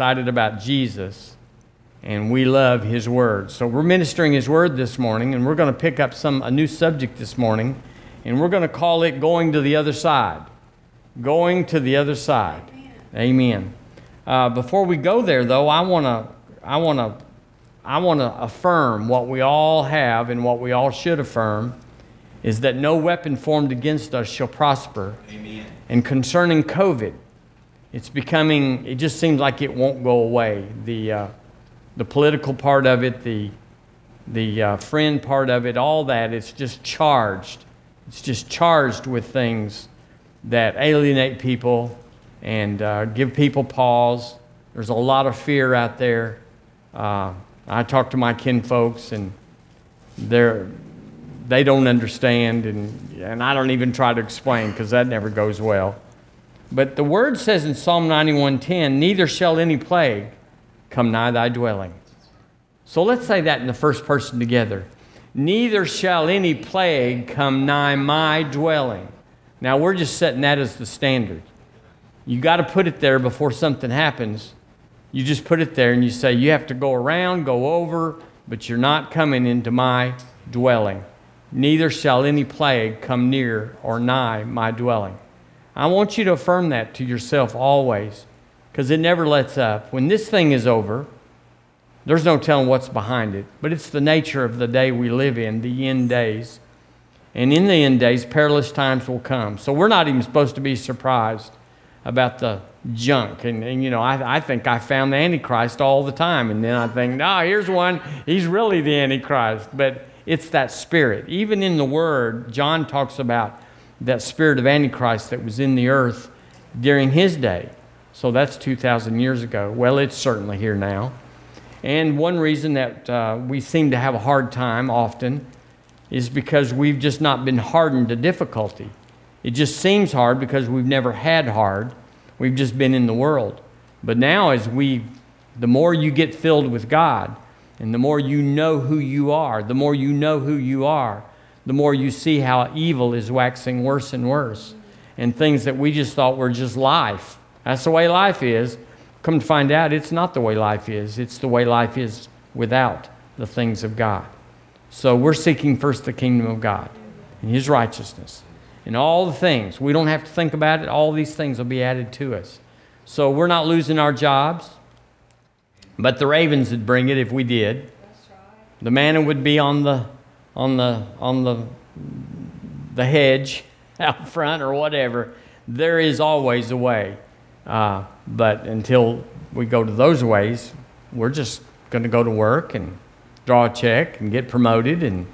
excited about Jesus, and we love His Word. So we're ministering His Word this morning, and we're going to pick up some a new subject this morning, and we're going to call it "Going to the Other Side." Going to the other side. Amen. Uh, before we go there, though, I want to I want to I want to affirm what we all have and what we all should affirm is that no weapon formed against us shall prosper. Amen. And concerning COVID, it's becoming, it just seems like it won't go away. The, uh, the political part of it, the, the uh, friend part of it, all that, it's just charged. It's just charged with things that alienate people and uh, give people pause. There's a lot of fear out there. Uh, I talk to my kinfolks, and they're, they don't understand, and, and I don't even try to explain because that never goes well. But the word says in Psalm 91:10, "Neither shall any plague come nigh thy dwelling." So let's say that in the first person together. Neither shall any plague come nigh my dwelling. Now we're just setting that as the standard. You got to put it there before something happens. You just put it there and you say, You have to go around, go over, but you're not coming into my dwelling. Neither shall any plague come near or nigh my dwelling. I want you to affirm that to yourself always because it never lets up. When this thing is over, there's no telling what's behind it, but it's the nature of the day we live in, the end days. And in the end days, perilous times will come. So we're not even supposed to be surprised about the junk. And, and you know, I, I think I found the Antichrist all the time. And then I think, no, here's one. He's really the Antichrist. But it's that spirit. Even in the Word, John talks about that spirit of Antichrist that was in the earth during his day. So that's 2,000 years ago. Well, it's certainly here now. And one reason that uh, we seem to have a hard time often is because we've just not been hardened to difficulty. It just seems hard because we've never had hard. We've just been in the world. But now, as we, the more you get filled with God, and the more you know who you are, the more you know who you are, the more you see how evil is waxing worse and worse. And things that we just thought were just life. That's the way life is. Come to find out, it's not the way life is. It's the way life is without the things of God. So we're seeking first the kingdom of God and His righteousness and all the things. We don't have to think about it. All these things will be added to us. So we're not losing our jobs, but the ravens would bring it if we did. The manna would be on the on the on the the hedge out front or whatever. There is always a way, uh, but until we go to those ways, we're just going to go to work and draw a check and get promoted and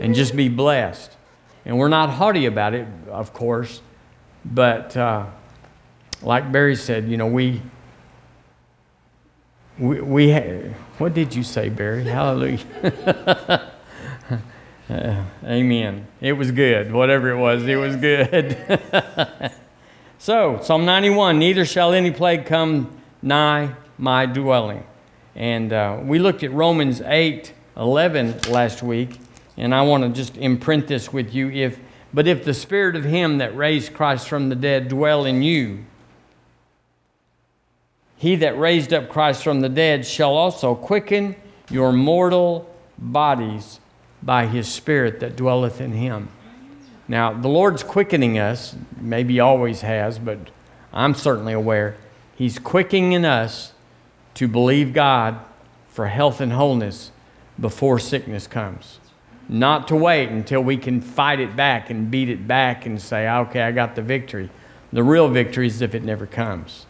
and just be blessed. And we're not haughty about it, of course, but uh, like Barry said, you know, we we, we what did you say, Barry? Hallelujah. Uh, amen. It was good. Whatever it was, it was good. so, Psalm 91 Neither shall any plague come nigh my dwelling. And uh, we looked at Romans 8 11 last week, and I want to just imprint this with you. If, but if the spirit of him that raised Christ from the dead dwell in you, he that raised up Christ from the dead shall also quicken your mortal bodies by his Spirit that dwelleth in him. Now, the Lord's quickening us, maybe always has, but I'm certainly aware. He's quickening us to believe God for health and wholeness before sickness comes. Not to wait until we can fight it back and beat it back and say, okay, I got the victory. The real victory is if it never comes.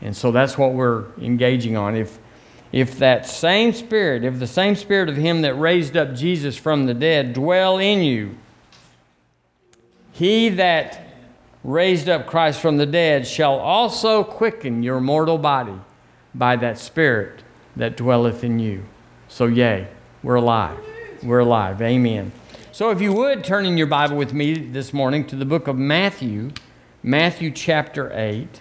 And so that's what we're engaging on. If if that same spirit, if the same spirit of him that raised up Jesus from the dead dwell in you, he that raised up Christ from the dead shall also quicken your mortal body by that spirit that dwelleth in you. So, yea, we're alive. We're alive. Amen. So, if you would turn in your Bible with me this morning to the book of Matthew, Matthew chapter 8.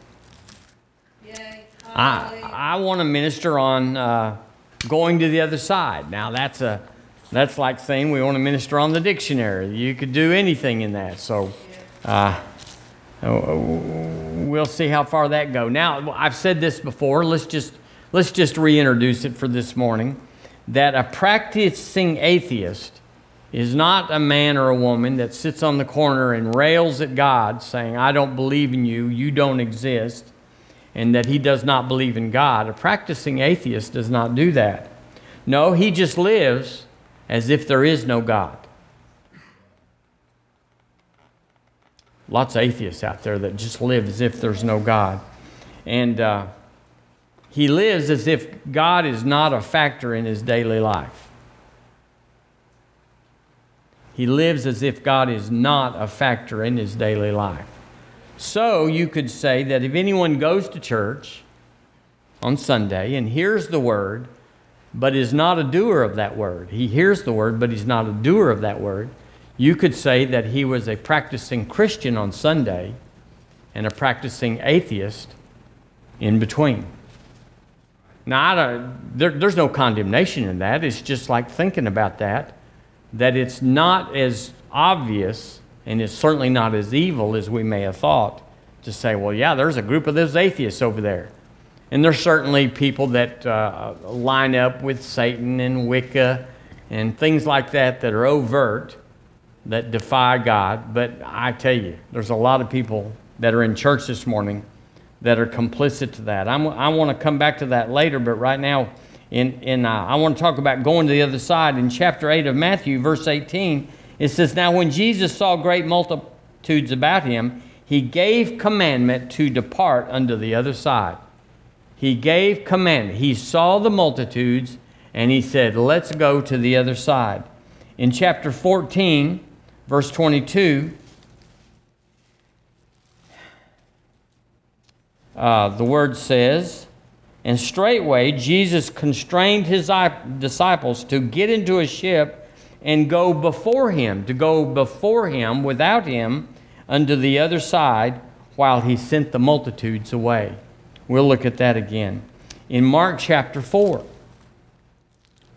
I, I want to minister on uh, going to the other side. Now, that's, a, that's like saying we want to minister on the dictionary. You could do anything in that. So uh, we'll see how far that go. Now, I've said this before. Let's just let's just reintroduce it for this morning that a practicing atheist is not a man or a woman that sits on the corner and rails at God, saying, I don't believe in you, you don't exist, and that he does not believe in God. A practicing atheist does not do that. No, he just lives as if there is no God. Lots of atheists out there that just live as if there's no God. And uh, he lives as if God is not a factor in his daily life. He lives as if God is not a factor in his daily life. So you could say that if anyone goes to church on Sunday and hears the word, but is not a doer of that word, he hears the word, but he's not a doer of that word, you could say that he was a practicing Christian on Sunday and a practicing atheist in between. Now, there, there's no condemnation in that. It's just like thinking about that, that it's not as obvious and it's certainly not as evil as we may have thought to say, well, yeah, there's a group of those atheists over there. And there's certainly people that uh, line up with Satan and Wicca and things like that that are overt, that defy God. But I tell you, there's a lot of people that are in church this morning that are complicit to that. I'm, i want to come back to that later, but right now, in, in, uh, I want to talk about going to the other side. In chapter 8 of Matthew, verse 18, it says, Now when Jesus saw great multitudes about him, he gave commandment to depart unto the other side. He gave commandment. He saw the multitudes and he said, Let's go to the other side. In chapter 14, verse 22, uh, the word says, And straightway Jesus constrained his disciples to get into a ship and go before him, to go before him without him unto the other side while he sent the multitudes away. We'll look at that again. In Mark chapter 4,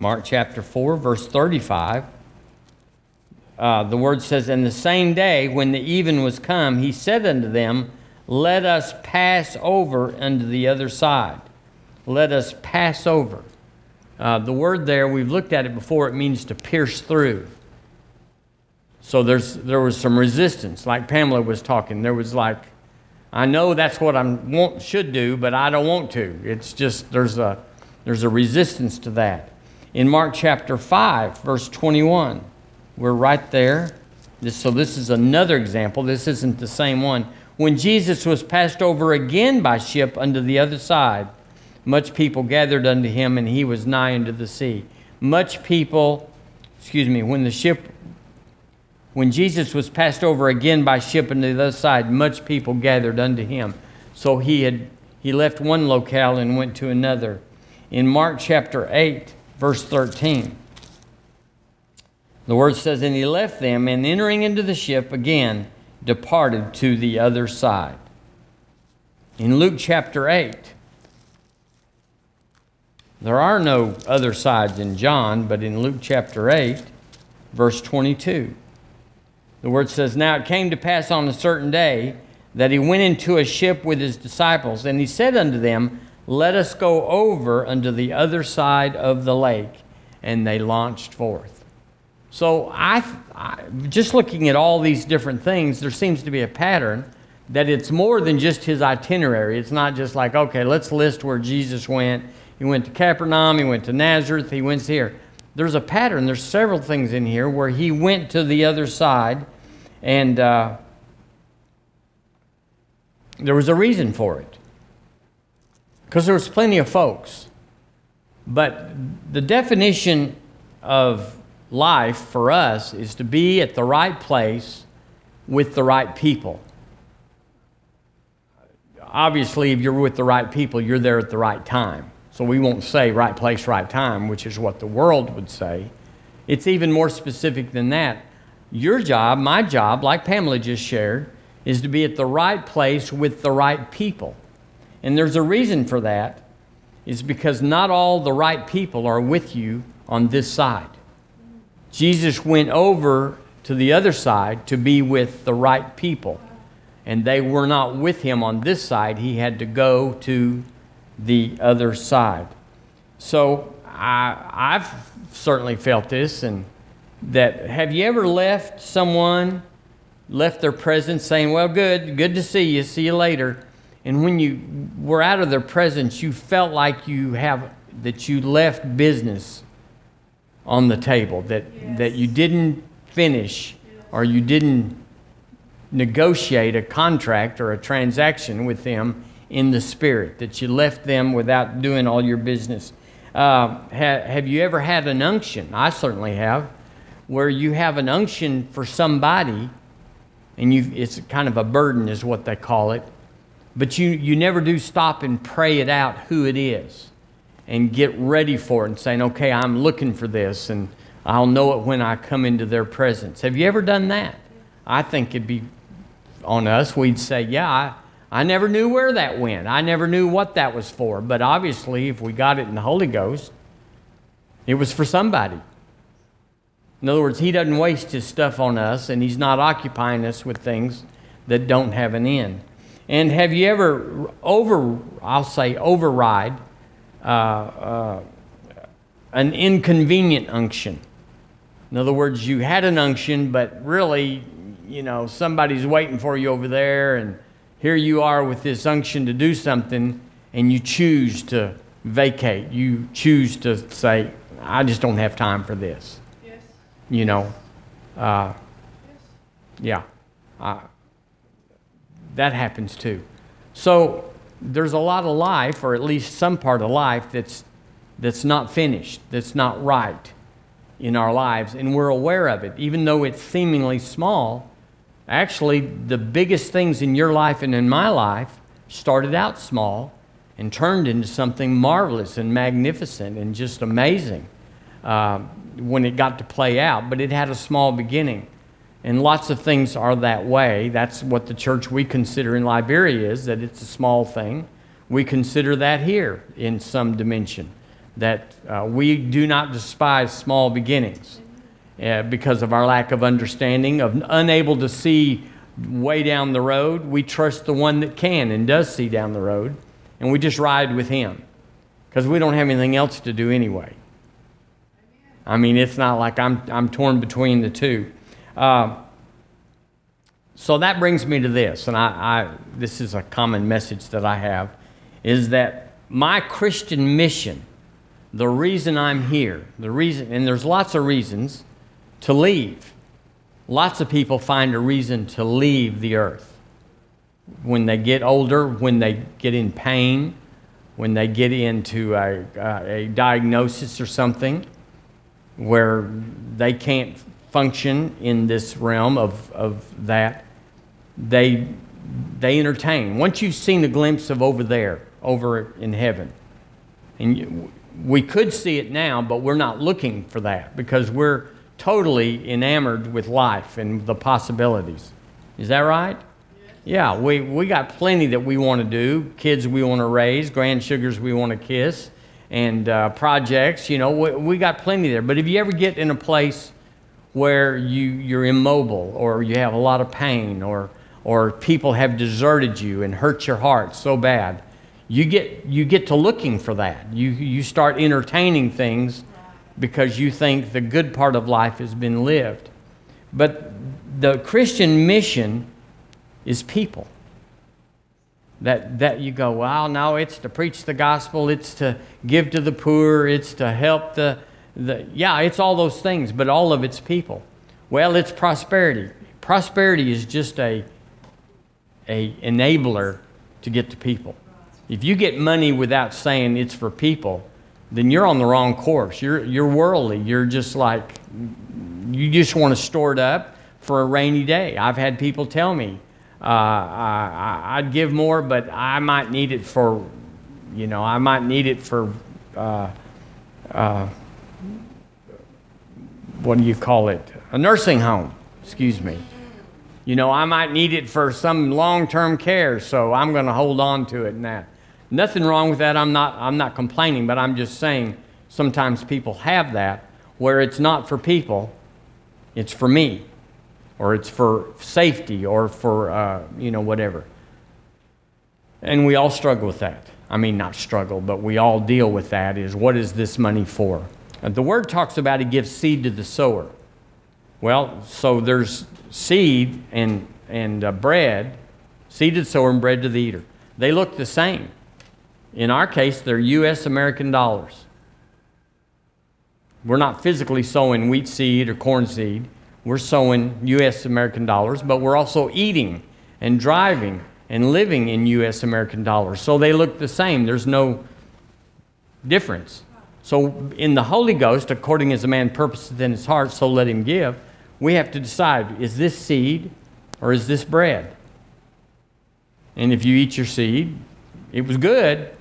Mark chapter 4, verse 35, uh, the word says, And the same day when the even was come, he said unto them, Let us pass over unto the other side. Let us pass over. Uh, the word there, we've looked at it before, it means to pierce through. So there's, there was some resistance, like Pamela was talking. There was like, I know that's what I want, should do, but I don't want to. It's just, there's a, there's a resistance to that. In Mark chapter 5, verse 21, we're right there. This, so this is another example. This isn't the same one. When Jesus was passed over again by ship unto the other side, much people gathered unto him, and he was nigh unto the sea. Much people, excuse me, when the ship, when Jesus was passed over again by ship unto the other side, much people gathered unto him. So he had he left one locale and went to another. In Mark chapter 8, verse 13, the word says, And he left them, and entering into the ship again, departed to the other side. In Luke chapter 8, there are no other sides in John, but in Luke chapter 8, verse 22, the word says, Now it came to pass on a certain day that he went into a ship with his disciples, and he said unto them, Let us go over unto the other side of the lake. And they launched forth. So, I, I, just looking at all these different things, there seems to be a pattern that it's more than just his itinerary. It's not just like, okay, let's list where Jesus went he went to Capernaum, he went to Nazareth, he went here. There's a pattern. There's several things in here where he went to the other side, and uh, there was a reason for it. Because there was plenty of folks. But the definition of life for us is to be at the right place with the right people. Obviously, if you're with the right people, you're there at the right time. So we won't say right place, right time, which is what the world would say. It's even more specific than that. Your job, my job, like Pamela just shared, is to be at the right place with the right people. And there's a reason for that, is because not all the right people are with you on this side. Jesus went over to the other side to be with the right people. And they were not with him on this side. He had to go to the other side. So I, I've certainly felt this, and that have you ever left someone, left their presence saying, Well, good, good to see you, see you later. And when you were out of their presence, you felt like you have that you left business on the table, that, yes. that you didn't finish or you didn't negotiate a contract or a transaction with them in the spirit, that you left them without doing all your business. Uh, ha, have you ever had an unction? I certainly have, where you have an unction for somebody, and you, it's kind of a burden, is what they call it, but you, you never do stop and pray it out who it is and get ready for it and saying, okay, I'm looking for this, and I'll know it when I come into their presence. Have you ever done that? I think it'd be on us. We'd say, yeah, I, I never knew where that went. I never knew what that was for. But obviously, if we got it in the Holy Ghost, it was for somebody. In other words, He doesn't waste His stuff on us, and He's not occupying us with things that don't have an end. And have you ever over, I'll say, override uh, uh, an inconvenient unction? In other words, you had an unction, but really, you know, somebody's waiting for you over there, and here you are with this unction to do something, and you choose to vacate. You choose to say, I just don't have time for this. Yes. You know, uh, yes. yeah, uh, that happens too. So there's a lot of life, or at least some part of life, that's, that's not finished, that's not right in our lives, and we're aware of it. Even though it's seemingly small, Actually, the biggest things in your life and in my life started out small and turned into something marvelous and magnificent and just amazing uh, when it got to play out. But it had a small beginning. And lots of things are that way. That's what the church we consider in Liberia is, that it's a small thing. We consider that here in some dimension, that uh, we do not despise small beginnings uh, because of our lack of understanding, of unable to see way down the road. We trust the one that can and does see down the road, and we just ride with him because we don't have anything else to do anyway. I mean, it's not like I'm, I'm torn between the two. Uh, so that brings me to this, and I, I, this is a common message that I have, is that my Christian mission, the reason I'm here, the reason, and there's lots of reasons, to leave. Lots of people find a reason to leave the earth. When they get older, when they get in pain, when they get into a, a diagnosis or something where they can't function in this realm of, of that, they, they entertain. Once you've seen a glimpse of over there, over in heaven, and you, we could see it now, but we're not looking for that because we're totally enamored with life and the possibilities. Is that right? Yeah, we, we got plenty that we want to do kids we want to raise, grand sugars we want to kiss, and uh, projects. You know, we, we got plenty there. But if you ever get in a place where you, you're immobile or you have a lot of pain or, or people have deserted you and hurt your heart so bad, you get, you get to looking for that. You, you start entertaining things because you think the good part of life has been lived. But the Christian mission is people. That, that you go, well, no, it's to preach the gospel, it's to give to the poor, it's to help the, the yeah, it's all those things, but all of it's people. Well, it's prosperity. Prosperity is just a, a enabler to get to people. If you get money without saying it's for people, then you're on the wrong course. You're, you're worldly. You're just like, you just want to store it up for a rainy day. I've had people tell me, uh, I, would give more, but I might need it for, you know, I might need it for, uh, uh, what do you call it? A nursing home, excuse me. You know, I might need it for some long term care, so I'm going to hold on to it that. Nothing wrong with that. I'm not, I'm not complaining, but I'm just saying sometimes people have that where it's not for people, it's for me, or it's for safety, or for, uh, you know, whatever. And we all struggle with that. I mean, not struggle, but we all deal with that is what is this money for? And the word talks about it gives seed to the sower. Well, so there's seed and, and uh, bread, seed to the sower and bread to the eater. They look the same. In our case, they're U.S. American dollars. We're not physically sowing wheat seed or corn seed. We're sowing U.S. American dollars, but we're also eating and driving and living in U.S. American dollars. So they look the same. There's no difference. So in the Holy Ghost, according as a man purposes in his heart, so let him give, we have to decide is this seed or is this bread? And if you eat your seed, it was good,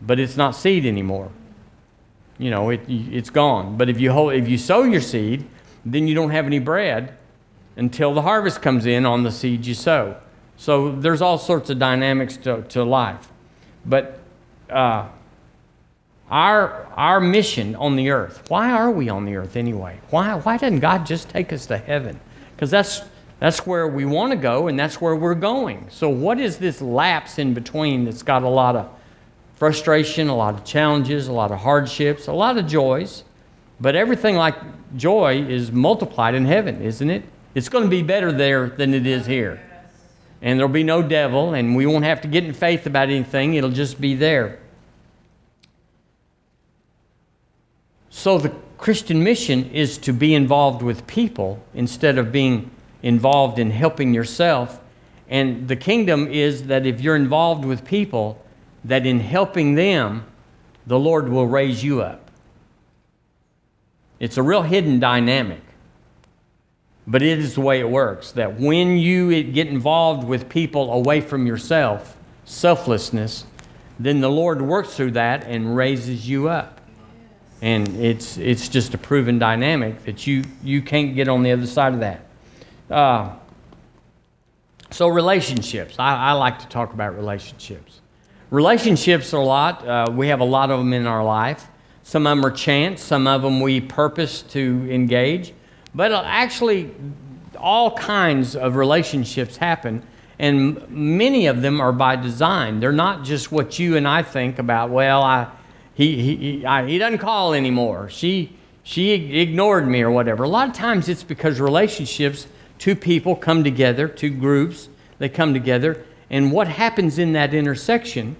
but it's not seed anymore. You know, it, it's gone. But if you, hold, if you sow your seed, then you don't have any bread until the harvest comes in on the seed you sow. So there's all sorts of dynamics to, to life. But uh, our, our mission on the earth, why are we on the earth anyway? Why, why doesn't God just take us to heaven? Because that's, that's where we want to go and that's where we're going. So, what is this lapse in between that's got a lot of frustration, a lot of challenges, a lot of hardships, a lot of joys? But everything like joy is multiplied in heaven, isn't it? It's going to be better there than it is here and there'll be no devil, and we won't have to get in faith about anything. It'll just be there. So, the Christian mission is to be involved with people instead of being involved in helping yourself. And the kingdom is that if you're involved with people, that in helping them, the Lord will raise you up. It's a real hidden dynamic. But it is the way it works that when you get involved with people away from yourself, selflessness, then the Lord works through that and raises you up. And it's, it's just a proven dynamic that you, you can't get on the other side of that. Uh, so, relationships. I, I, like to talk about relationships. Relationships are a lot. Uh, we have a lot of them in our life. Some of them are chance, some of them we purpose to engage. But uh, actually, all kinds of relationships happen, and many of them are by design. They're not just what you and I think about, well, I, he, he, he, I, he doesn't call anymore. She, she ignored me or whatever. A lot of times it's because relationships, two people come together, two groups, they come together, and what happens in that intersection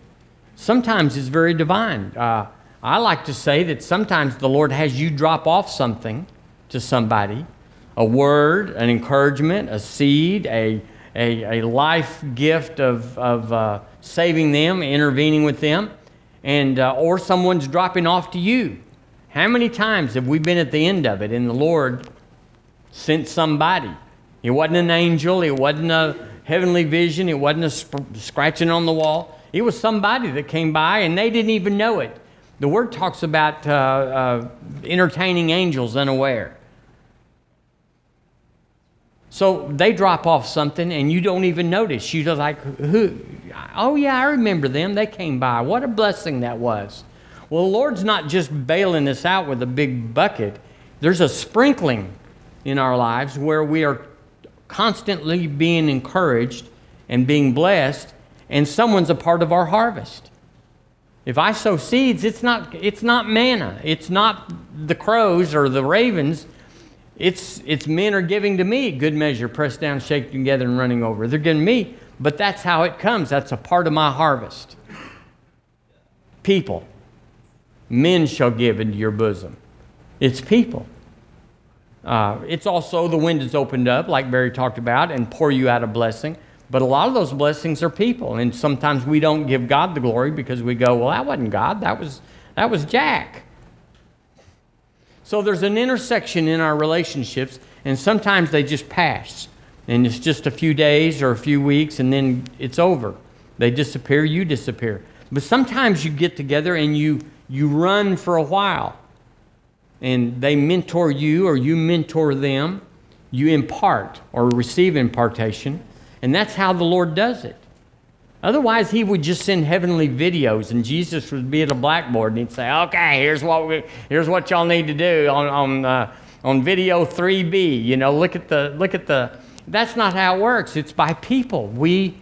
sometimes is very divine. Uh, I like to say that sometimes the Lord has you drop off something to somebody a word, an encouragement, a seed, a, a, a life gift of, of uh, saving them, intervening with them, and, uh, or someone's dropping off to you. How many times have we been at the end of it and the Lord sent somebody? It wasn't an angel, it wasn't a heavenly vision, it wasn't a sp- scratching on the wall. It was somebody that came by and they didn't even know it. The word talks about uh, uh entertaining angels unaware. So they drop off something and you don't even notice. You're like, who? Oh, yeah, I remember them. They came by. What a blessing that was. Well, the Lord's not just bailing us out with a big bucket, there's a sprinkling in our lives where we are constantly being encouraged and being blessed, and someone's a part of our harvest. If I sow seeds, it's not, it's not manna, it's not the crows or the ravens it's, it's men are giving to me good measure, pressed down, shaken together, and running over. They're giving me, but that's how it comes. That's a part of my harvest. People. Men shall give into your bosom. It's people. Uh, it's also the wind is opened up, like Barry talked about, and pour you out a blessing. But a lot of those blessings are people, and sometimes we don't give God the glory because we go, "Well, that wasn't God. That was that was Jack." So there's an intersection in our relationships, and sometimes they just pass. And it's just a few days or a few weeks, and then it's over. They disappear, you disappear. But sometimes you get together and you, you run for a while. And they mentor you or you mentor them. You impart or receive impartation. And that's how the Lord does it. Otherwise, he would just send heavenly videos, and Jesus would be at a blackboard, and he'd say, "Okay, here's what we, here's what y'all need to do on on uh, on video 3B. You know, look at the look at the. That's not how it works. It's by people. We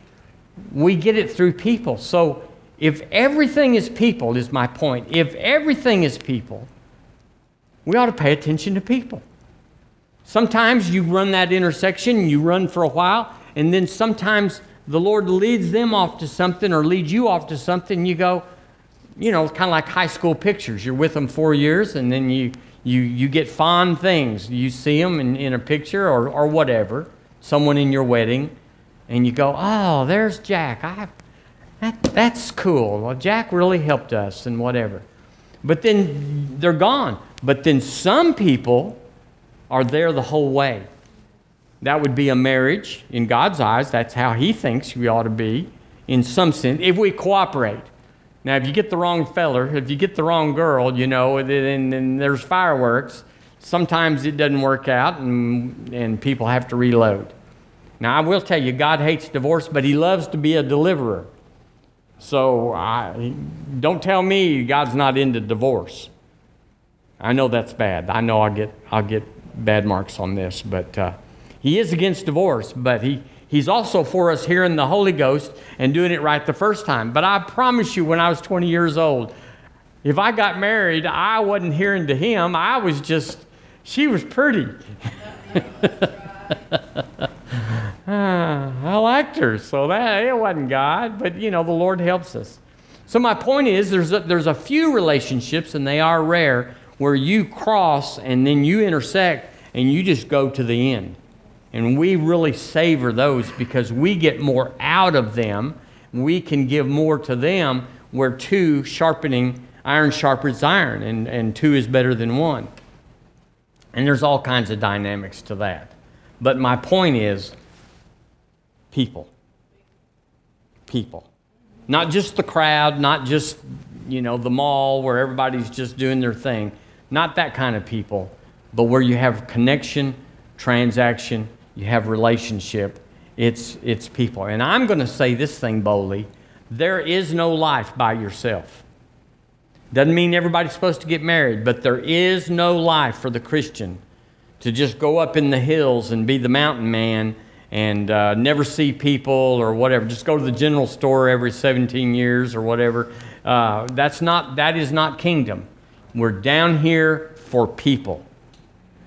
we get it through people. So if everything is people, is my point, if everything is people, we ought to pay attention to people. Sometimes you run that intersection, you run for a while, and then sometimes the Lord leads them off to something or leads you off to something, you go, you know, kind of like high school pictures. You're with them four years, and then you, you, you get fond things. You see them in, in a picture or, or whatever, someone in your wedding, and you go, oh, there's Jack. I, that, that's cool. Well, Jack really helped us and whatever. But then they're gone. But then some people are there the whole way. That would be a marriage in God's eyes. That's how He thinks we ought to be, in some sense, if we cooperate. Now, if you get the wrong feller, if you get the wrong girl, you know, then, then there's fireworks. Sometimes it doesn't work out, and, and people have to reload. Now, I will tell you, God hates divorce, but He loves to be a deliverer. So I, don't tell me God's not into divorce. I know that's bad. I know I'll get, I'll get bad marks on this, but uh, He is against divorce, but he, He's also for us hearing the Holy Ghost and doing it right the first time. But I promise you, when I was 20 years old, if I got married, I wasn't hearing to Him. I was just, she was pretty. I liked her, so that it wasn't God, but you know, the Lord helps us. So my point is there's a, there's a few relationships, and they are rare, where you cross and then you intersect and you just go to the end. And we really savor those because we get more out of them. We can give more to them where two sharpening, iron sharpens iron, and, and two is better than one. And there's all kinds of dynamics to that. But my point is people. People. Not just the crowd, not just, you know, the mall where everybody's just doing their thing. Not that kind of people, but where you have connection, transaction, you have relationship. It's, it's people. And I'm going to say this thing boldly there is no life by yourself. Doesn't mean everybody's supposed to get married, but there is no life for the Christian to just go up in the hills and be the mountain man and uh, never see people or whatever. Just go to the general store every 17 years or whatever. Uh, that's not, that is not kingdom. We're down here for people.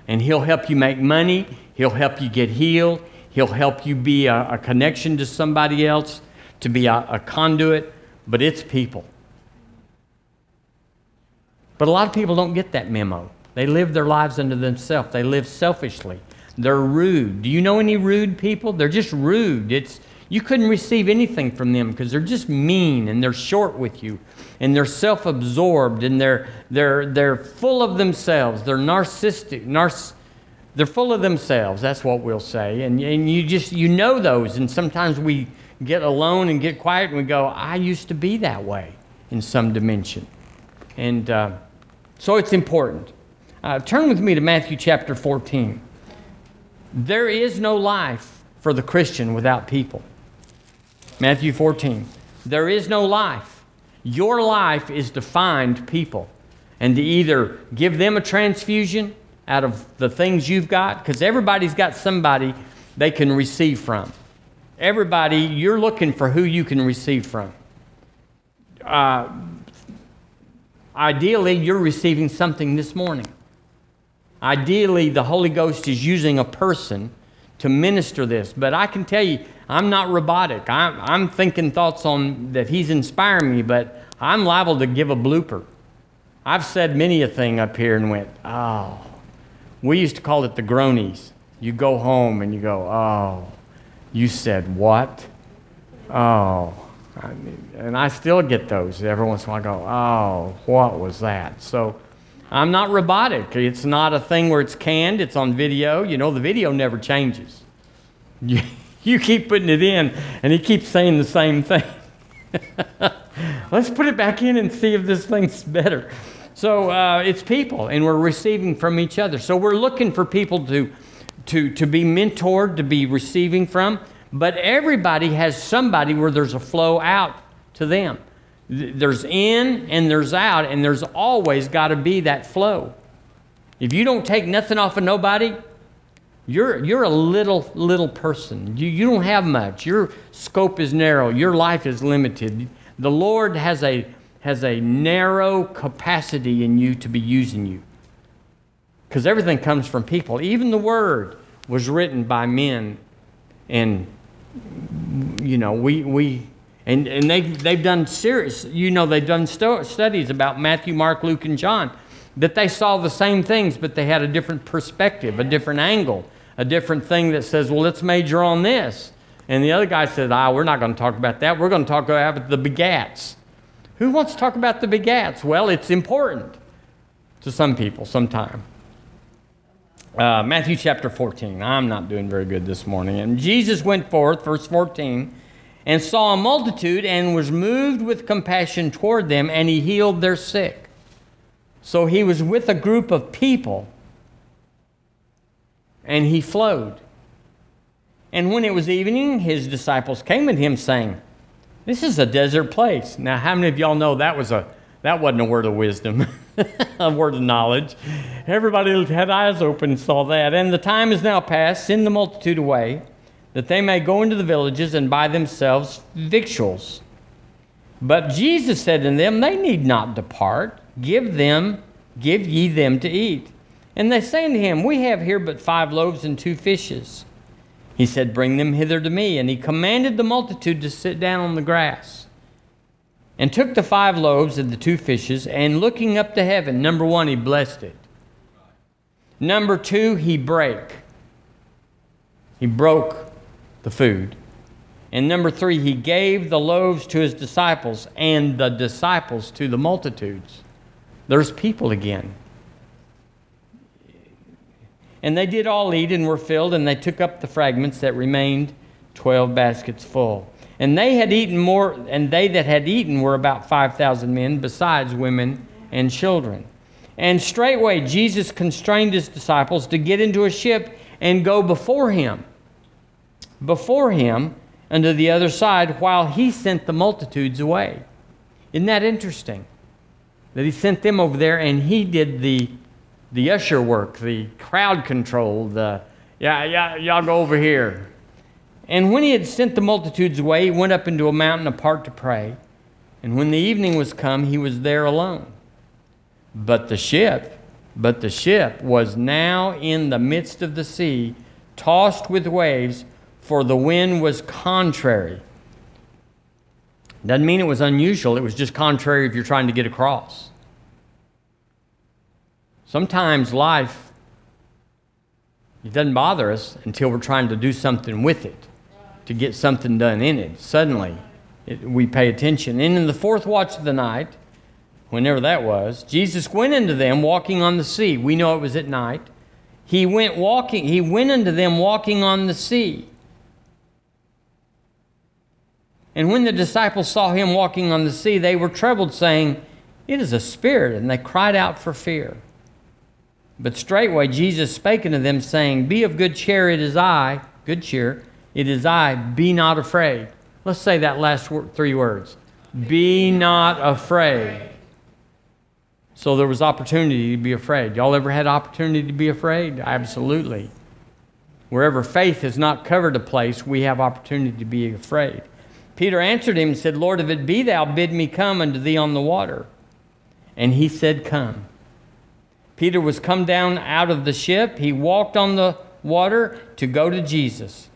And He'll help you make money, He'll help you get healed, He'll help you be a, a connection to somebody else, to be a, a conduit, but it's people. But a lot of people don't get that memo. They live their lives unto themselves. They live selfishly. They're rude. Do you know any rude people? They're just rude. It's you couldn't receive anything from them because they're just mean and they're short with you and they're self-absorbed and they're they're they're full of themselves. They're narcissistic. Narciss- they're full of themselves. That's what we'll say. And and you just you know those. And sometimes we get alone and get quiet and we go, I used to be that way in some dimension. And uh, so it's important. Uh, turn with me to Matthew chapter 14. There is no life for the Christian without people. Matthew 14. There is no life. Your life is to find people and to either give them a transfusion out of the things you've got, because everybody's got somebody they can receive from. Everybody, you're looking for who you can receive from. Uh, ideally, you're receiving something this morning. Ideally, the Holy Ghost is using a person to minister this. But I can tell you, I'm not robotic. I'm, I'm thinking thoughts on that He's inspiring me, but I'm liable to give a blooper. I've said many a thing up here and went, oh. We used to call it the groanies. You go home and you go, oh, you said what? Oh. I mean, and I still get those every once in a while. I go, oh, what was that? So, I'm not robotic. It's not a thing where it's canned, it's on video. You know, the video never changes. You, keep putting it in, and he keeps saying the same thing. Let's put it back in and see if this thing's better. So uh, it's people, and we're receiving from each other. So we're looking for people to, to, to be mentored, to be receiving from. But everybody has somebody where there's a flow out to them. There's in and there's out, and there's always got to be that flow. If you don't take nothing off of nobody, you're, you're a little, little person. You, you don't have much. Your scope is narrow. Your life is limited. The Lord has a, has a narrow capacity in you to be using you. Because everything comes from people. Even the Word was written by men. And, you know, we, we and, and they, they've done serious, you know, they've done sto- studies about Matthew, Mark, Luke, and John that they saw the same things, but they had a different perspective, a different angle, a different thing that says, well, let's major on this. And the other guy said, ah, we're not going to talk about that. We're going to talk about the begats. Who wants to talk about the begats? Well, it's important to some people sometime. Uh, Matthew chapter 14. I'm not doing very good this morning. And Jesus went forth, verse 14, and saw a multitude and was moved with compassion toward them, and he healed their sick. So he was with a group of people, and he flowed. And when it was evening, his disciples came to him, saying, This is a desert place. Now, how many of y'all know that was a that wasn't a word of wisdom, a word of knowledge. Everybody had eyes open and saw that. And the time is now past, send the multitude away, that they may go into the villages and buy themselves victuals. But Jesus said to them, They need not depart. Give them, give ye them to eat. And they say unto him, We have here but five loaves and two fishes. He said, Bring them hither to me. And he commanded the multitude to sit down on the grass. And took the five loaves and the two fishes, and looking up to heaven, number one, he blessed it. Number two, he brake. He broke the food. And number three, he gave the loaves to his disciples, and the disciples to the multitudes. There's people again. And they did all eat and were filled, and they took up the fragments that remained, twelve baskets full. And they had eaten more, and they that had eaten were about five thousand men, besides women and children. And straightway Jesus constrained his disciples to get into a ship and go before him, before him unto the other side, while he sent the multitudes away. Isn't that interesting? That he sent them over there and he did the the usher work, the crowd control, the, yeah, yeah, y'all go over here. And when he had sent the multitudes away, he went up into a mountain apart to pray. And when the evening was come, he was there alone. But the ship, but the ship was now in the midst of the sea, tossed with waves, for the wind was contrary. Doesn't mean it was unusual, it was just contrary if you're trying to get across. Sometimes life, it doesn't bother us until we're trying to do something with it, to get something done in it. Suddenly, it, we pay attention. And in the fourth watch of the night, whenever that was, Jesus went into them walking on the sea. We know it was at night. He went walking, he went into them walking on the sea. And when the disciples saw him walking on the sea, they were troubled, saying, It is a spirit, and they cried out for fear. But straightway Jesus spake unto them, saying, Be of good cheer, it is I, good cheer, it is I, be not afraid. Let's say that last three words. Be not afraid. So there was opportunity to be afraid. Y'all ever had opportunity to be afraid? Absolutely. Wherever faith has not covered a place, we have opportunity to be afraid. Peter answered him and said, Lord, if it be thou, bid me come unto thee on the water. And he said, Come. Peter was come down out of the ship. He walked on the water to go to Jesus.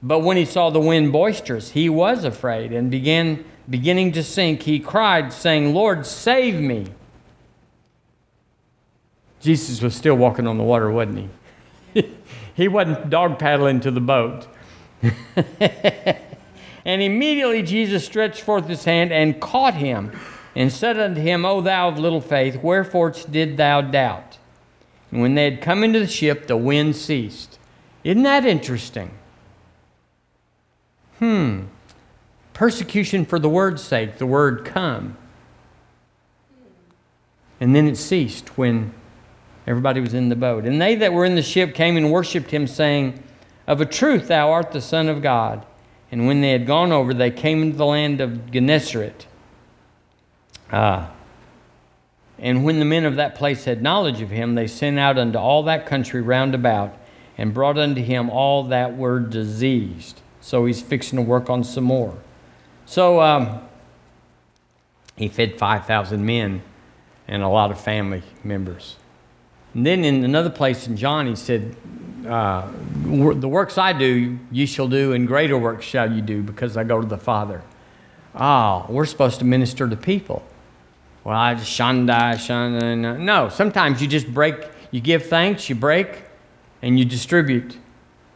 But when he saw the wind boisterous, he was afraid and began beginning to sink. He cried, saying, Lord, save me. Jesus was still walking on the water, wasn't he? he wasn't dog paddling to the boat. and immediately Jesus stretched forth his hand and caught him and said unto him, O thou of little faith, wherefore did thou doubt? And when they had come into the ship, the wind ceased. Isn't that interesting? Hmm. Persecution for the word's sake, the word come. And then it ceased when everybody was in the boat. And they that were in the ship came and worshipped him, saying, Of a truth thou art the Son of God. And when they had gone over, they came into the land of Gennesaret. Ah. And when the men of that place had knowledge of him, they sent out unto all that country round about and brought unto him all that were diseased. So he's fixing to work on some more. So um, He fed 5,000 men and a lot of family members. And then in another place in John, he said, uh, The works I do, ye shall do, and greater works shall you do, because I go to the Father. Oh, we're supposed to minister to people. Well, I just shanda, shanda. No, sometimes you just break, you give thanks, you break, and you distribute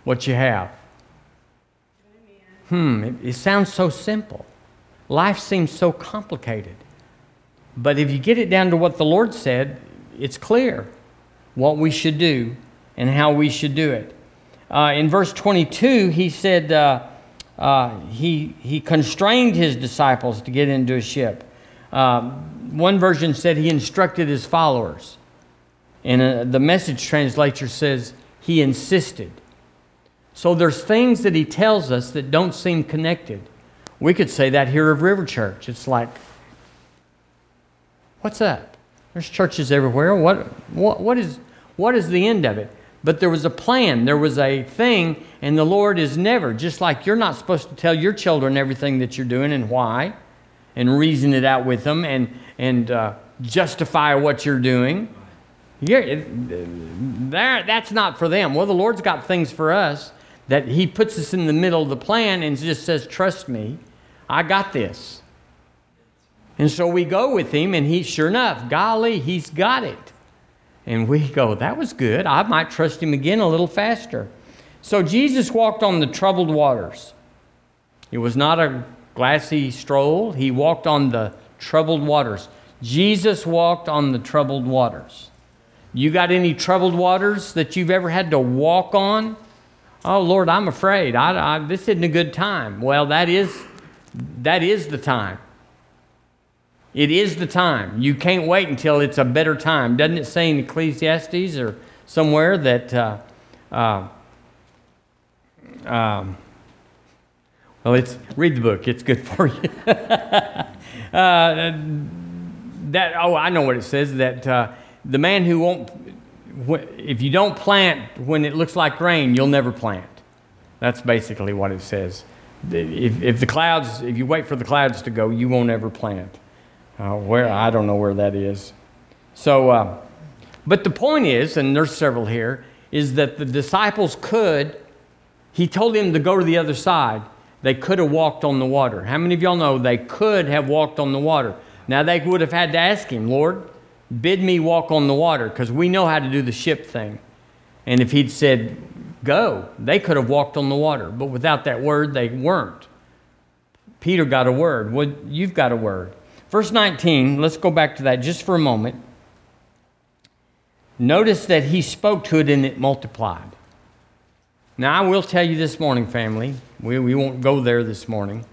what you have. Hmm, it, it sounds so simple. Life seems so complicated. But if you get it down to what the Lord said, it's clear what we should do and how we should do it. Uh, in verse 22, he said uh, uh, he, he constrained his disciples to get into a ship. Um, one version said he instructed his followers. And uh, the message translator says he insisted. So there's things that he tells us that don't seem connected. We could say that here of River Church. It's like, what's that? There's churches everywhere. What, what, what, is, what is the end of it? But there was a plan, there was a thing, and the Lord is never, just like you're not supposed to tell your children everything that you're doing and why, and reason it out with them and, and uh, justify what you're doing. You're, that's not for them. Well, the Lord's got things for us that He puts us in the middle of the plan and just says, Trust me, I got this. And so we go with Him, and He, sure enough, golly, He's got it. And we go, That was good. I might trust Him again a little faster. So Jesus walked on the troubled waters. It was not a glassy stroll, He walked on the troubled waters. Jesus walked on the troubled waters. You got any troubled waters that you've ever had to walk on? Oh Lord, I'm afraid. I, I, this isn't a good time. Well, that is that is the time. It is the time. You can't wait until it's a better time. Doesn't it say in Ecclesiastes or somewhere that? Uh, uh, um, well, it's read the book. It's good for you. uh, that oh, I know what it says. That uh, the man who won't, if you don't plant when it looks like rain, you'll never plant. That's basically what it says. If, if the clouds, if you wait for the clouds to go, you won't ever plant. Uh, where I don't know where that is. So, uh, but the point is, and there's several here, is that the disciples could. He told them to go to the other side. They could have walked on the water. How many of y'all know they could have walked on the water? Now they would have had to ask him, Lord, bid me walk on the water because we know how to do the ship thing. And if he'd said, go, they could have walked on the water. But without that word, they weren't. Peter got a word. Well, you've got a word. Verse 19, let's go back to that just for a moment. Notice that he spoke to it and it multiplied. Now, I will tell you this morning, family, we, we won't go there this morning,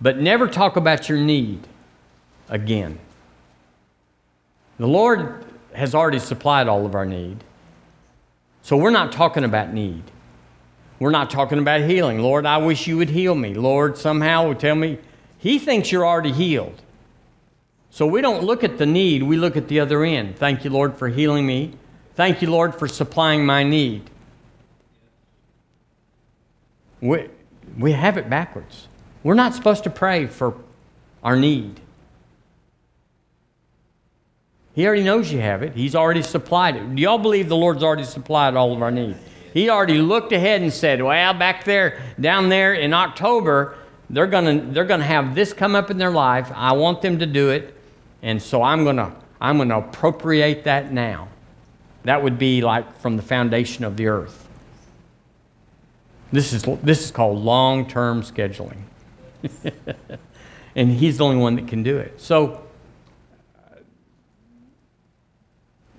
but never talk about your need again. The Lord has already supplied all of our need. So we're not talking about need. We're not talking about healing. Lord, I wish you would heal me. Lord, somehow would tell me. He thinks you're already healed. So we don't look at the need, we look at the other end. Thank you, Lord, for healing me. Thank you, Lord, for supplying my need. We, we have it backwards. We're not supposed to pray for our need. He already knows you have it. He's already supplied it. Do y'all believe the Lord's already supplied all of our needs? He already looked ahead and said, Well, back there, down there in October, they're gonna they're gonna have this come up in their life. I want them to do it, and so I'm gonna I'm gonna appropriate that now. That would be like from the foundation of the earth. This is this is called long-term scheduling. and he's the only one that can do it. So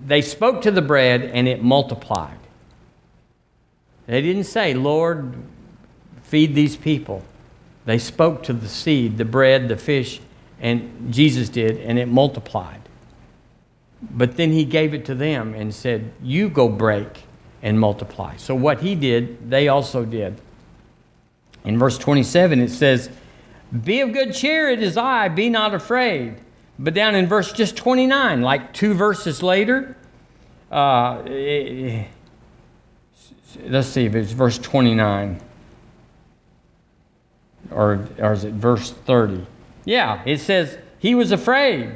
they spoke to the bread and it multiplied. They didn't say, Lord, feed these people. They spoke to the seed, the bread, the fish, and Jesus did, and it multiplied. But then he gave it to them and said, You go break and multiply. So what he did, they also did. In verse 27, it says, Be of good cheer, it is I, be not afraid. But down in verse just 29, like two verses later, uh, let's see if it's verse 29 or, or is it verse 30? Yeah, it says, He was afraid.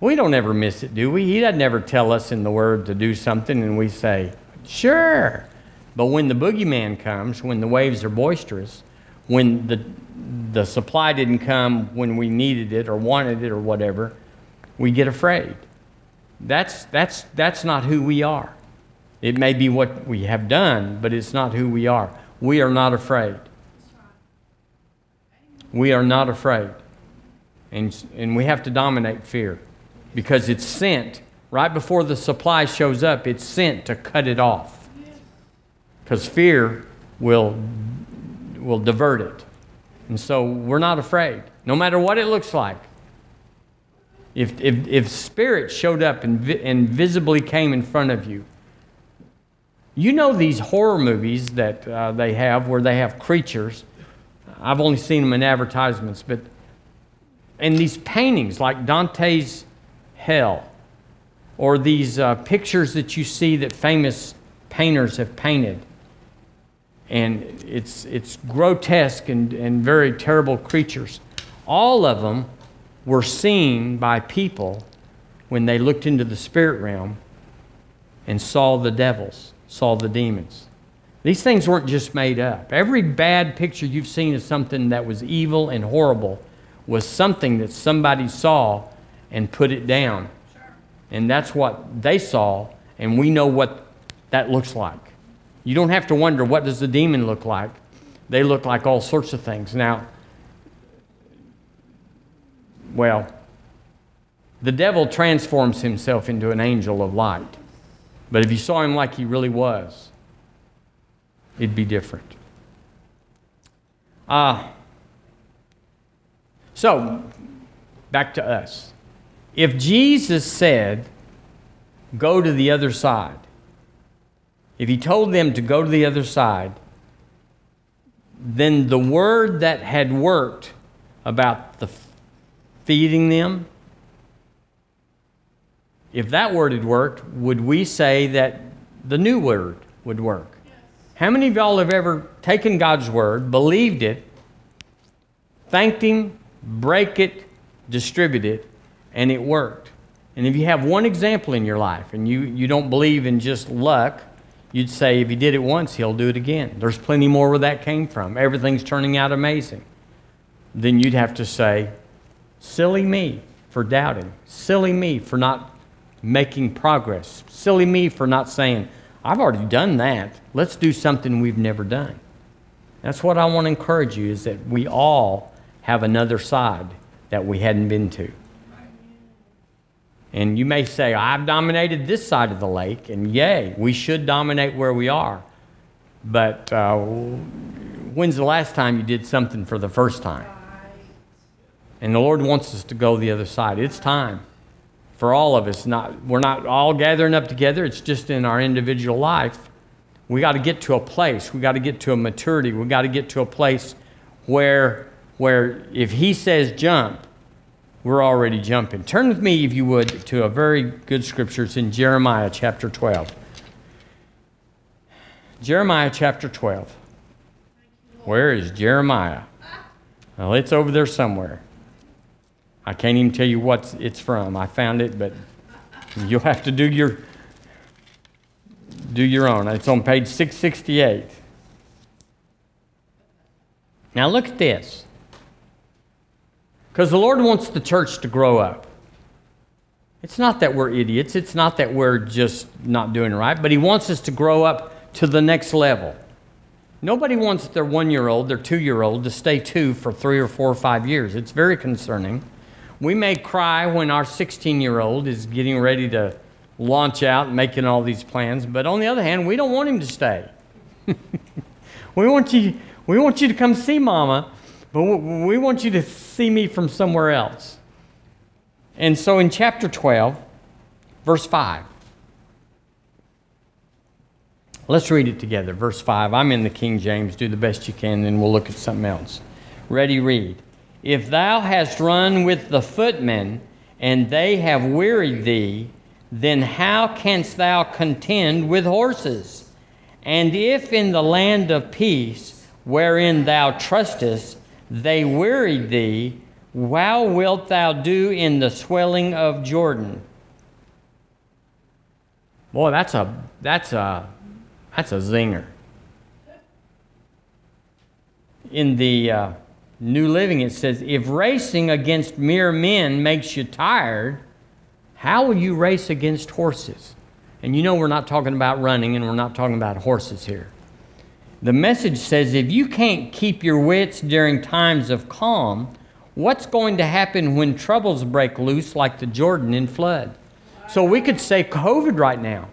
We don't ever miss it, do we? He doesn't ever tell us in the Word to do something and we say, sure. But when the boogeyman comes, when the waves are boisterous, when the, the supply didn't come when we needed it or wanted it or whatever, we get afraid. That's, that's, that's not who we are. It may be what we have done, but it's not who we are. We are not afraid. We are not afraid. And, and we have to dominate fear because it's sent right before the supply shows up, it's sent to cut it off. Because fear will, will divert it. And so we're not afraid, no matter what it looks like. If, if, if spirit showed up and, vi- and visibly came in front of you, you know these horror movies that uh, they have where they have creatures. I've only seen them in advertisements, but and these paintings like Dante's Hell, or these uh, pictures that you see that famous painters have painted. And it's, it's grotesque and, and very terrible creatures. All of them were seen by people when they looked into the spirit realm and saw the devils, saw the demons. These things weren't just made up. Every bad picture you've seen of something that was evil and horrible was something that somebody saw and put it down. And that's what they saw, and we know what that looks like. You don't have to wonder what does the demon look like. They look like all sorts of things. Now, well, the devil transforms himself into an angel of light. But if you saw him like he really was, it'd be different. Ah. Uh, so, back to us. If Jesus said, go to the other side, if he told them to go to the other side, then the word that had worked about the feeding them, if that word had worked, would we say that the new word would work? Yes. How many of y'all have ever taken God's word, believed it, thanked Him, break it, distribute it, and it worked. And if you have one example in your life and you, you don't believe in just luck, you'd say if he did it once, he'll do it again. There's plenty more where that came from. Everything's turning out amazing. Then you'd have to say, silly me for doubting, silly me for not making progress, silly me for not saying, I've already done that. Let's do something we've never done. That's what I want to encourage you is that we all have another side that we hadn't been to. And you may say, I've dominated this side of the lake, and yay, we should dominate where we are. But uh, when's the last time you did something for the first time? And the Lord wants us to go the other side. It's time for all of us. Not, we're not all gathering up together, it's just in our individual life. We got to get to a place, we got to get to a maturity, we got to get to a place where, where if He says jump, we're already jumping. Turn with me, if you would, to a very good scripture. It's in Jeremiah chapter 12. Jeremiah chapter 12. Where is Jeremiah? Well, it's over there somewhere. I can't even tell you what it's from. I found it, but you'll have to do your do your own. It's on page 668. Now look at this. Because the Lord wants the church to grow up. It's not that we're idiots, it's not that we're just not doing right, but He wants us to grow up to the next level. Nobody wants their one year old, their two year old, to stay two for three or four or five years. It's very concerning. We may cry when our 16 year old is getting ready to launch out and making all these plans, but on the other hand, we don't want him to stay. we, want you, we want you to come see mama but we want you to see me from somewhere else. And so in chapter 12, verse 5, let's read it together. Verse 5, I'm in the King James. Do the best you can, then we'll look at something else. Ready, read. If thou hast run with the footmen, and they have wearied thee, then how canst thou contend with horses? And if in the land of peace, wherein thou trustest, they wearied thee. How wilt thou do in the swelling of Jordan? Boy, that's a that's a that's a zinger. In the uh, New Living, it says, "If racing against mere men makes you tired, how will you race against horses?" And you know we're not talking about running, and we're not talking about horses here. The message says, if you can't keep your wits during times of calm, what's going to happen when troubles break loose like the Jordan in flood? So we could say COVID right now.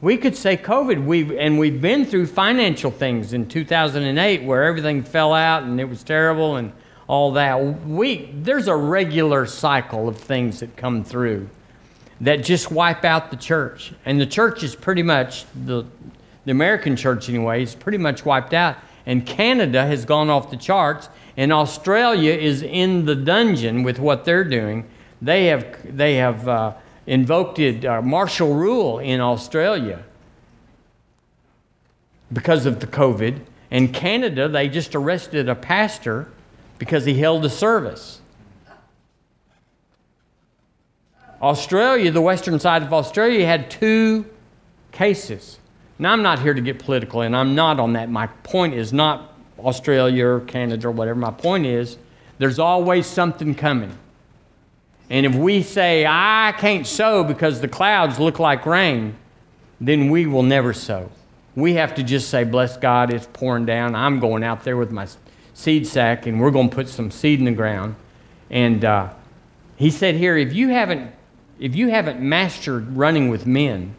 We could say COVID, we've, and we've been through financial things in 2008 where everything fell out and it was terrible and all that. We, there's a regular cycle of things that come through that just wipe out the church. And the church is pretty much, the, the American church anyway, is pretty much wiped out. And Canada has gone off the charts, and Australia is in the dungeon with what they're doing. They have, they have uh, invoked uh, martial rule in Australia because of the COVID. And Canada, they just arrested a pastor because he held a service. Australia, the western side of Australia, had two cases. Now, I'm not here to get political, and I'm not on that. My point is not Australia or Canada or whatever. My point is there's always something coming. And if we say, I can't sow because the clouds look like rain, then we will never sow. We have to just say, Bless God, it's pouring down. I'm going out there with my seed sack, and we're going to put some seed in the ground. And uh, he said here, if you haven't if you haven't mastered running with men,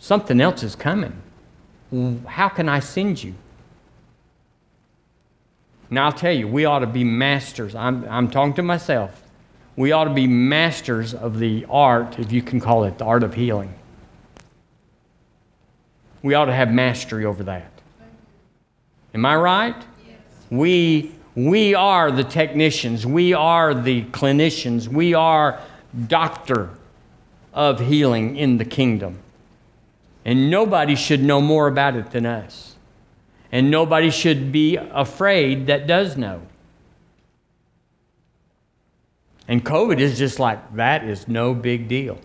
something else is coming. How can I send you? Now, I'll tell you, we ought to be masters. I'm, I'm talking to myself. We ought to be masters of the art, if you can call it the art of healing. We ought to have mastery over that. Am I right? Yes. We, we are the technicians, we are the clinicians, we are doctor of healing in the kingdom. And nobody should know more about it than us. And nobody should be afraid that does know. And COVID is just like, that is no big deal.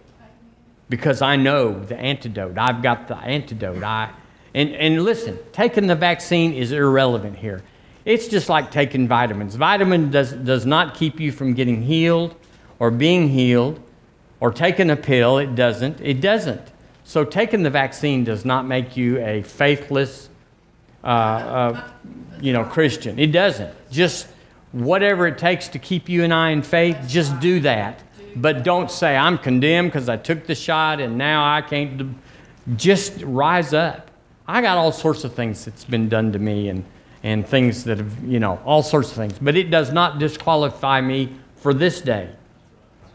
Because I know the antidote. I've got the antidote. I, and, and listen, taking the vaccine is irrelevant here. It's just like taking vitamins. Vitamin does, does not keep you from getting healed or being healed or taking a pill, it doesn't. It doesn't. So taking the vaccine does not make you a faithless, uh, uh, you know, Christian. It doesn't. Just whatever it takes to keep you and I in faith, just do that. But don't say I'm condemned because I took the shot and now I can't. Just rise up. I got all sorts of things that's been done to me and and things that have, you know, all sorts of things. But it does not disqualify me for this day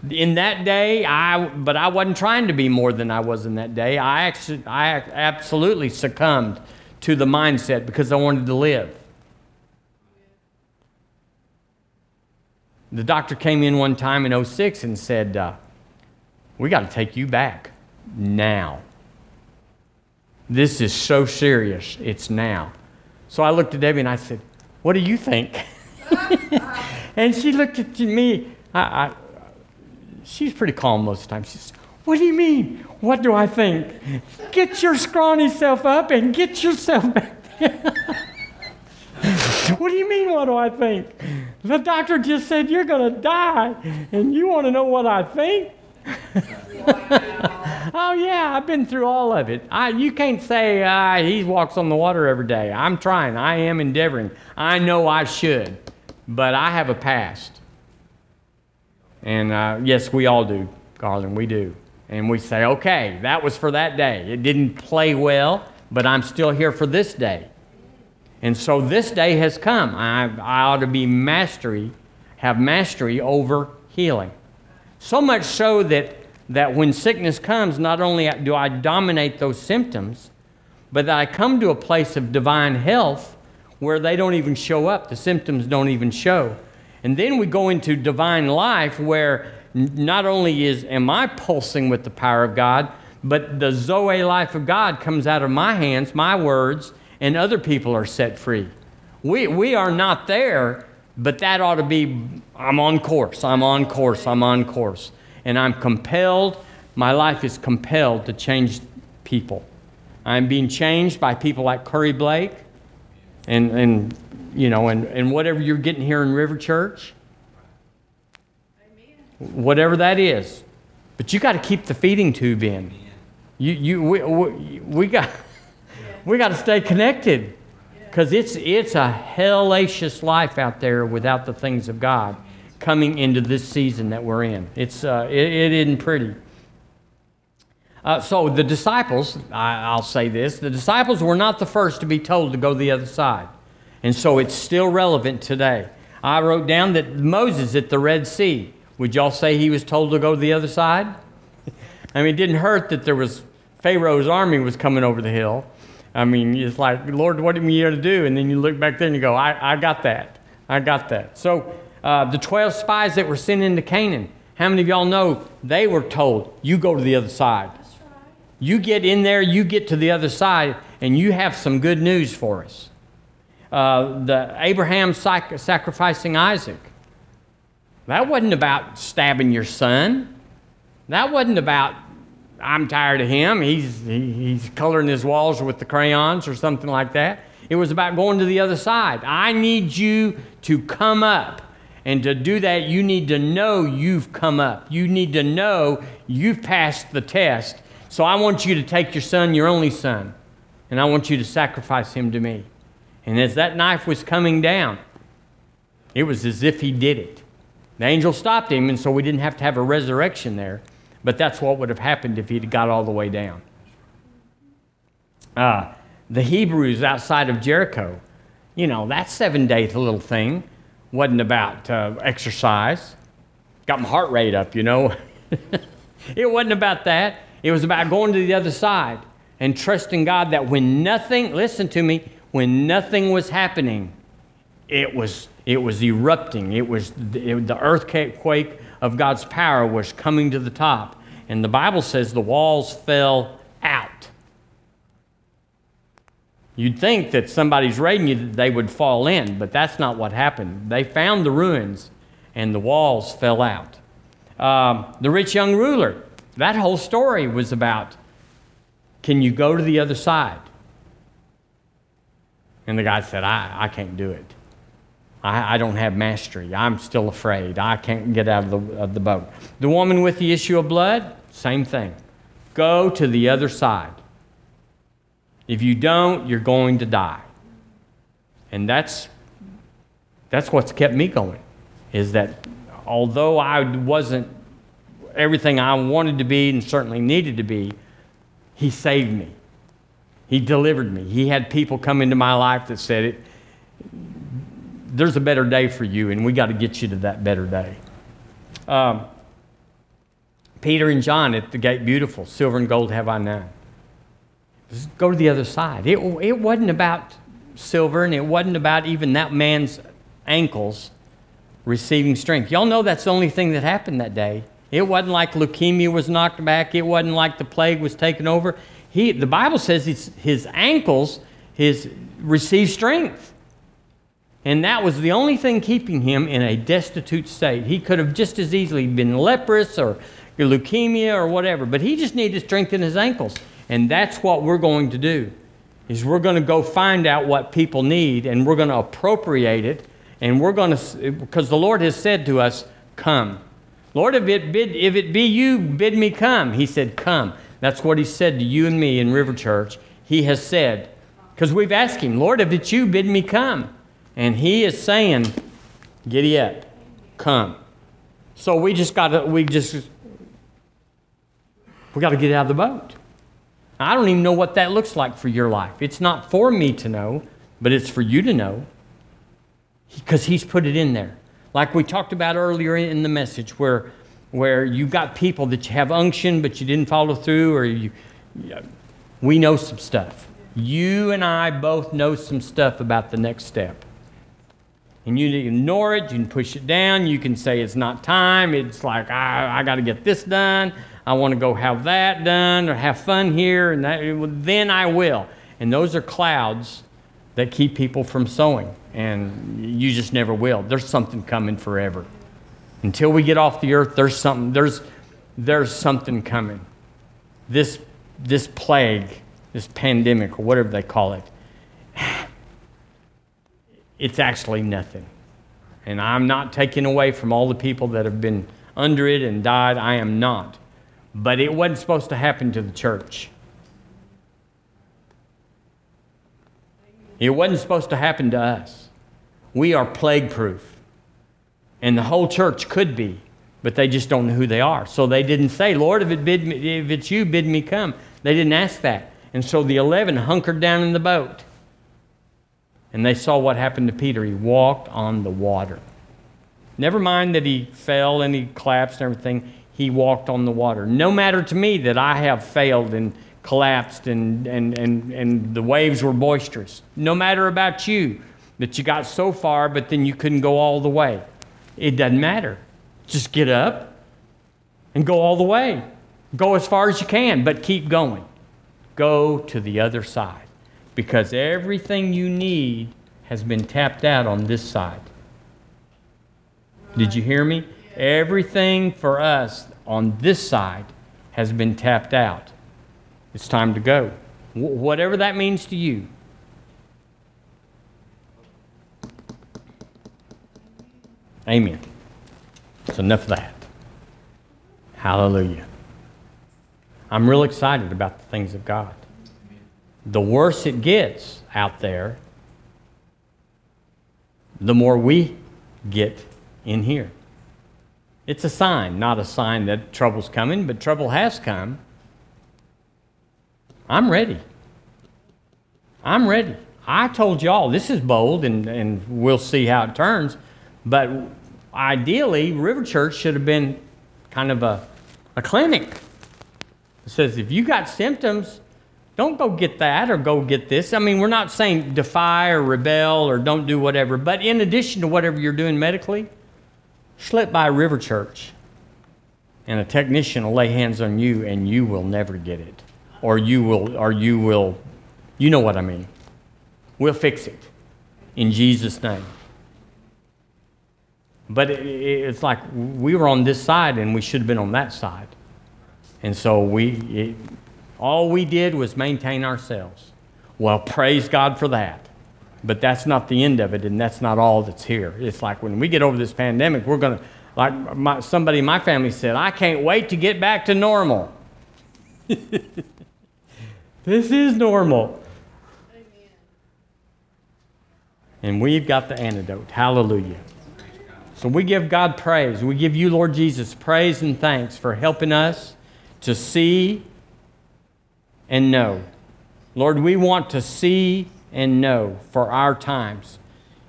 in that day, I, but I wasn't trying to be more than I was in that day. I, actually, I absolutely succumbed to the mindset because I wanted to live. The doctor came in one time in 06 and said, uh, We got to take you back now. This is so serious. It's now. So I looked at Debbie and I said, What do you think? and she looked at me. I, I, she's pretty calm most of the time. She says, What do you mean? What do I think? Get your scrawny self up and get yourself back there. what do you mean, what do I think? The doctor just said you're going to die, and you want to know what I think? oh, yeah, I've been through all of it. I, you can't say uh, he walks on the water every day. I'm trying, I am endeavoring. I know I should, but I have a past. And uh, yes, we all do, Garland, we do. And we say, okay, that was for that day. It didn't play well, but I'm still here for this day. And so this day has come. I, I ought to be mastery, have mastery over healing. So much so that, that when sickness comes, not only do I dominate those symptoms, but that I come to a place of divine health where they don't even show up. The symptoms don't even show. And then we go into divine life where not only is am I pulsing with the power of God, but the Zoe life of God comes out of my hands, my words, and other people are set free. We, we are not there, but that ought to be I'm on course, I'm on course, I'm on course. And I'm compelled, my life is compelled to change people. I'm being changed by people like Curry Blake and, and you know, and, and whatever you're getting here in River Church. Whatever that is. But you got to keep the feeding tube in. You, you, we, we, we got, we got to stay connected because it's, it's a hellacious life out there without the things of God coming into this season that we're in. It's, uh, it, it isn't pretty. Uh, so the disciples, I, will say this, the disciples were not the first to be told to go the other side. And so it's still relevant today. I wrote down that Moses at the Red Sea, would y'all say he was told to go to the other side? I mean, it didn't hurt that there was Pharaoh's army was coming over the hill. I mean, it's like, Lord, what are you going to do? And then you look back there and you go, I, I got that. I got that. So uh, the 12 spies that were sent into Canaan, how many of y'all know they were told, you go to the other side? You get in there, you get to the other side, and you have some good news for us. Uh, the Abraham sac- sacrificing Isaac. That wasn't about stabbing your son. That wasn't about I'm tired of him. He's he, he's coloring his walls with the crayons or something like that. It was about going to the other side. I need you to come up. And to do that, you need to know you've come up. You need to know you've passed the test so I want you to take your son, your only son, and I want you to sacrifice him to me. And as that knife was coming down, it was as if he did it. The angel stopped him, and so we didn't have to have a resurrection there. But that's what would have happened if he'd got all the way down. Uh, the Hebrews outside of Jericho, you know, that seven day little thing wasn't about uh, exercise. Got my heart rate up, you know. it wasn't about that. It was about going to the other side and trusting God that when nothing, listen to me, when nothing was happening, it was, it was erupting. It was it, the earthquake of God's power was coming to the top. And the Bible says the walls fell out. You'd think that somebody's raiding you that they would fall in, but that's not what happened. They found the ruins and the walls fell out. Um, the rich young ruler, that whole story was about can you go to the other side? And the guy said, I, I can't do it. I, I don't have mastery. I'm still afraid. I can't get out of the, of the boat. The woman with the issue of blood, same thing. Go to the other side. If you don't, you're going to die. And that's, that's what's kept me going, is that although I wasn't everything I wanted to be and certainly needed to be, He saved me. He delivered me. He had people come into my life that said, it, There's a better day for you, and we got to get you to that better day. Um, Peter and John at the gate, beautiful. Silver and gold have I none. Just go to the other side. It, it wasn't about silver, and it wasn't about even that man's ankles receiving strength. Y'all know that's the only thing that happened that day. It wasn't like leukemia was knocked back. It wasn't like the plague was taken over. He, the Bible says his ankles his, received strength. And that was the only thing keeping him in a destitute state. He could have just as easily been leprous or leukemia or whatever, but he just needed to strengthen his ankles. And that's what we're going to do. Is we're going to go find out what people need and we're going to appropriate it and we're going to because the Lord has said to us, "Come." Lord, if it, bid, if it be you, bid me come. He said, Come. That's what he said to you and me in River Church. He has said, because we've asked him, Lord, if it's you, bid me come. And he is saying, Giddy up, come. So we just got to, we just, we got to get out of the boat. I don't even know what that looks like for your life. It's not for me to know, but it's for you to know because he's put it in there. Like we talked about earlier in the message, where, where you've got people that you have unction, but you didn't follow through, or you, we know some stuff. You and I both know some stuff about the next step. And you can ignore it, you can push it down, you can say it's not time, it's like, I, I got to get this done, I want to go have that done, or have fun here, and that, then I will. And those are clouds that keep people from sowing, and you just never will. There's something coming forever. Until we get off the earth, there's something, there's, there's something coming. This, this plague, this pandemic, or whatever they call it, it's actually nothing. And I'm not taking away from all the people that have been under it and died. I am not. But it wasn't supposed to happen to the church. It wasn't supposed to happen to us. We are plague proof. And the whole church could be, but they just don't know who they are. So they didn't say, Lord, if, it bid me, if it's you, bid me come. They didn't ask that. And so the 11 hunkered down in the boat. And they saw what happened to Peter. He walked on the water. Never mind that he fell and he collapsed and everything, he walked on the water. No matter to me that I have failed and collapsed and, and, and, and the waves were boisterous. No matter about you that you got so far, but then you couldn't go all the way. It doesn't matter. Just get up and go all the way. Go as far as you can, but keep going. Go to the other side because everything you need has been tapped out on this side. Did you hear me? Everything for us on this side has been tapped out. It's time to go. Wh- whatever that means to you. Amen. That's enough of that. Hallelujah. I'm real excited about the things of God. The worse it gets out there, the more we get in here. It's a sign, not a sign that trouble's coming, but trouble has come. I'm ready. I'm ready. I told y'all this is bold and, and we'll see how it turns. But ideally, River Church should have been kind of a, a clinic. It says if you got symptoms, don't go get that or go get this. I mean, we're not saying defy or rebel or don't do whatever, but in addition to whatever you're doing medically, slip by River Church and a technician will lay hands on you and you will never get it. Or you will, or you will, you know what I mean. We'll fix it in Jesus' name. But it, it's like we were on this side and we should have been on that side. And so we, it, all we did was maintain ourselves. Well, praise God for that. But that's not the end of it, and that's not all that's here. It's like when we get over this pandemic, we're going to, like my, somebody in my family said, I can't wait to get back to normal. this is normal. Amen. And we've got the antidote. Hallelujah. So we give God praise. We give you, Lord Jesus, praise and thanks for helping us to see and know. Lord, we want to see and know for our times.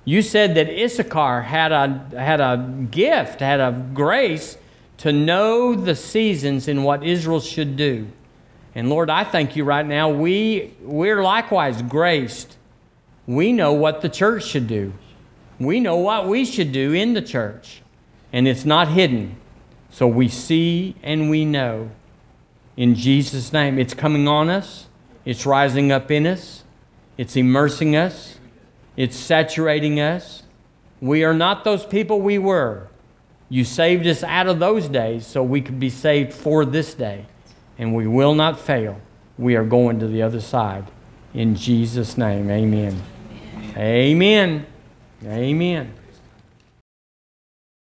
You said that Issachar had a, had a gift, had a grace to know the seasons and what Israel should do. And Lord, I thank you right now. We, we're likewise graced. We know what the church should do. We know what we should do in the church. And it's not hidden. So we see and we know. In Jesus' name, it's coming on us, it's rising up in us, it's immersing us, it's saturating us. We are not those people we were. You saved us out of those days so we could be saved for this day. And we will not fail. We are going to the other side. In Jesus' name, amen. Amen. Amen.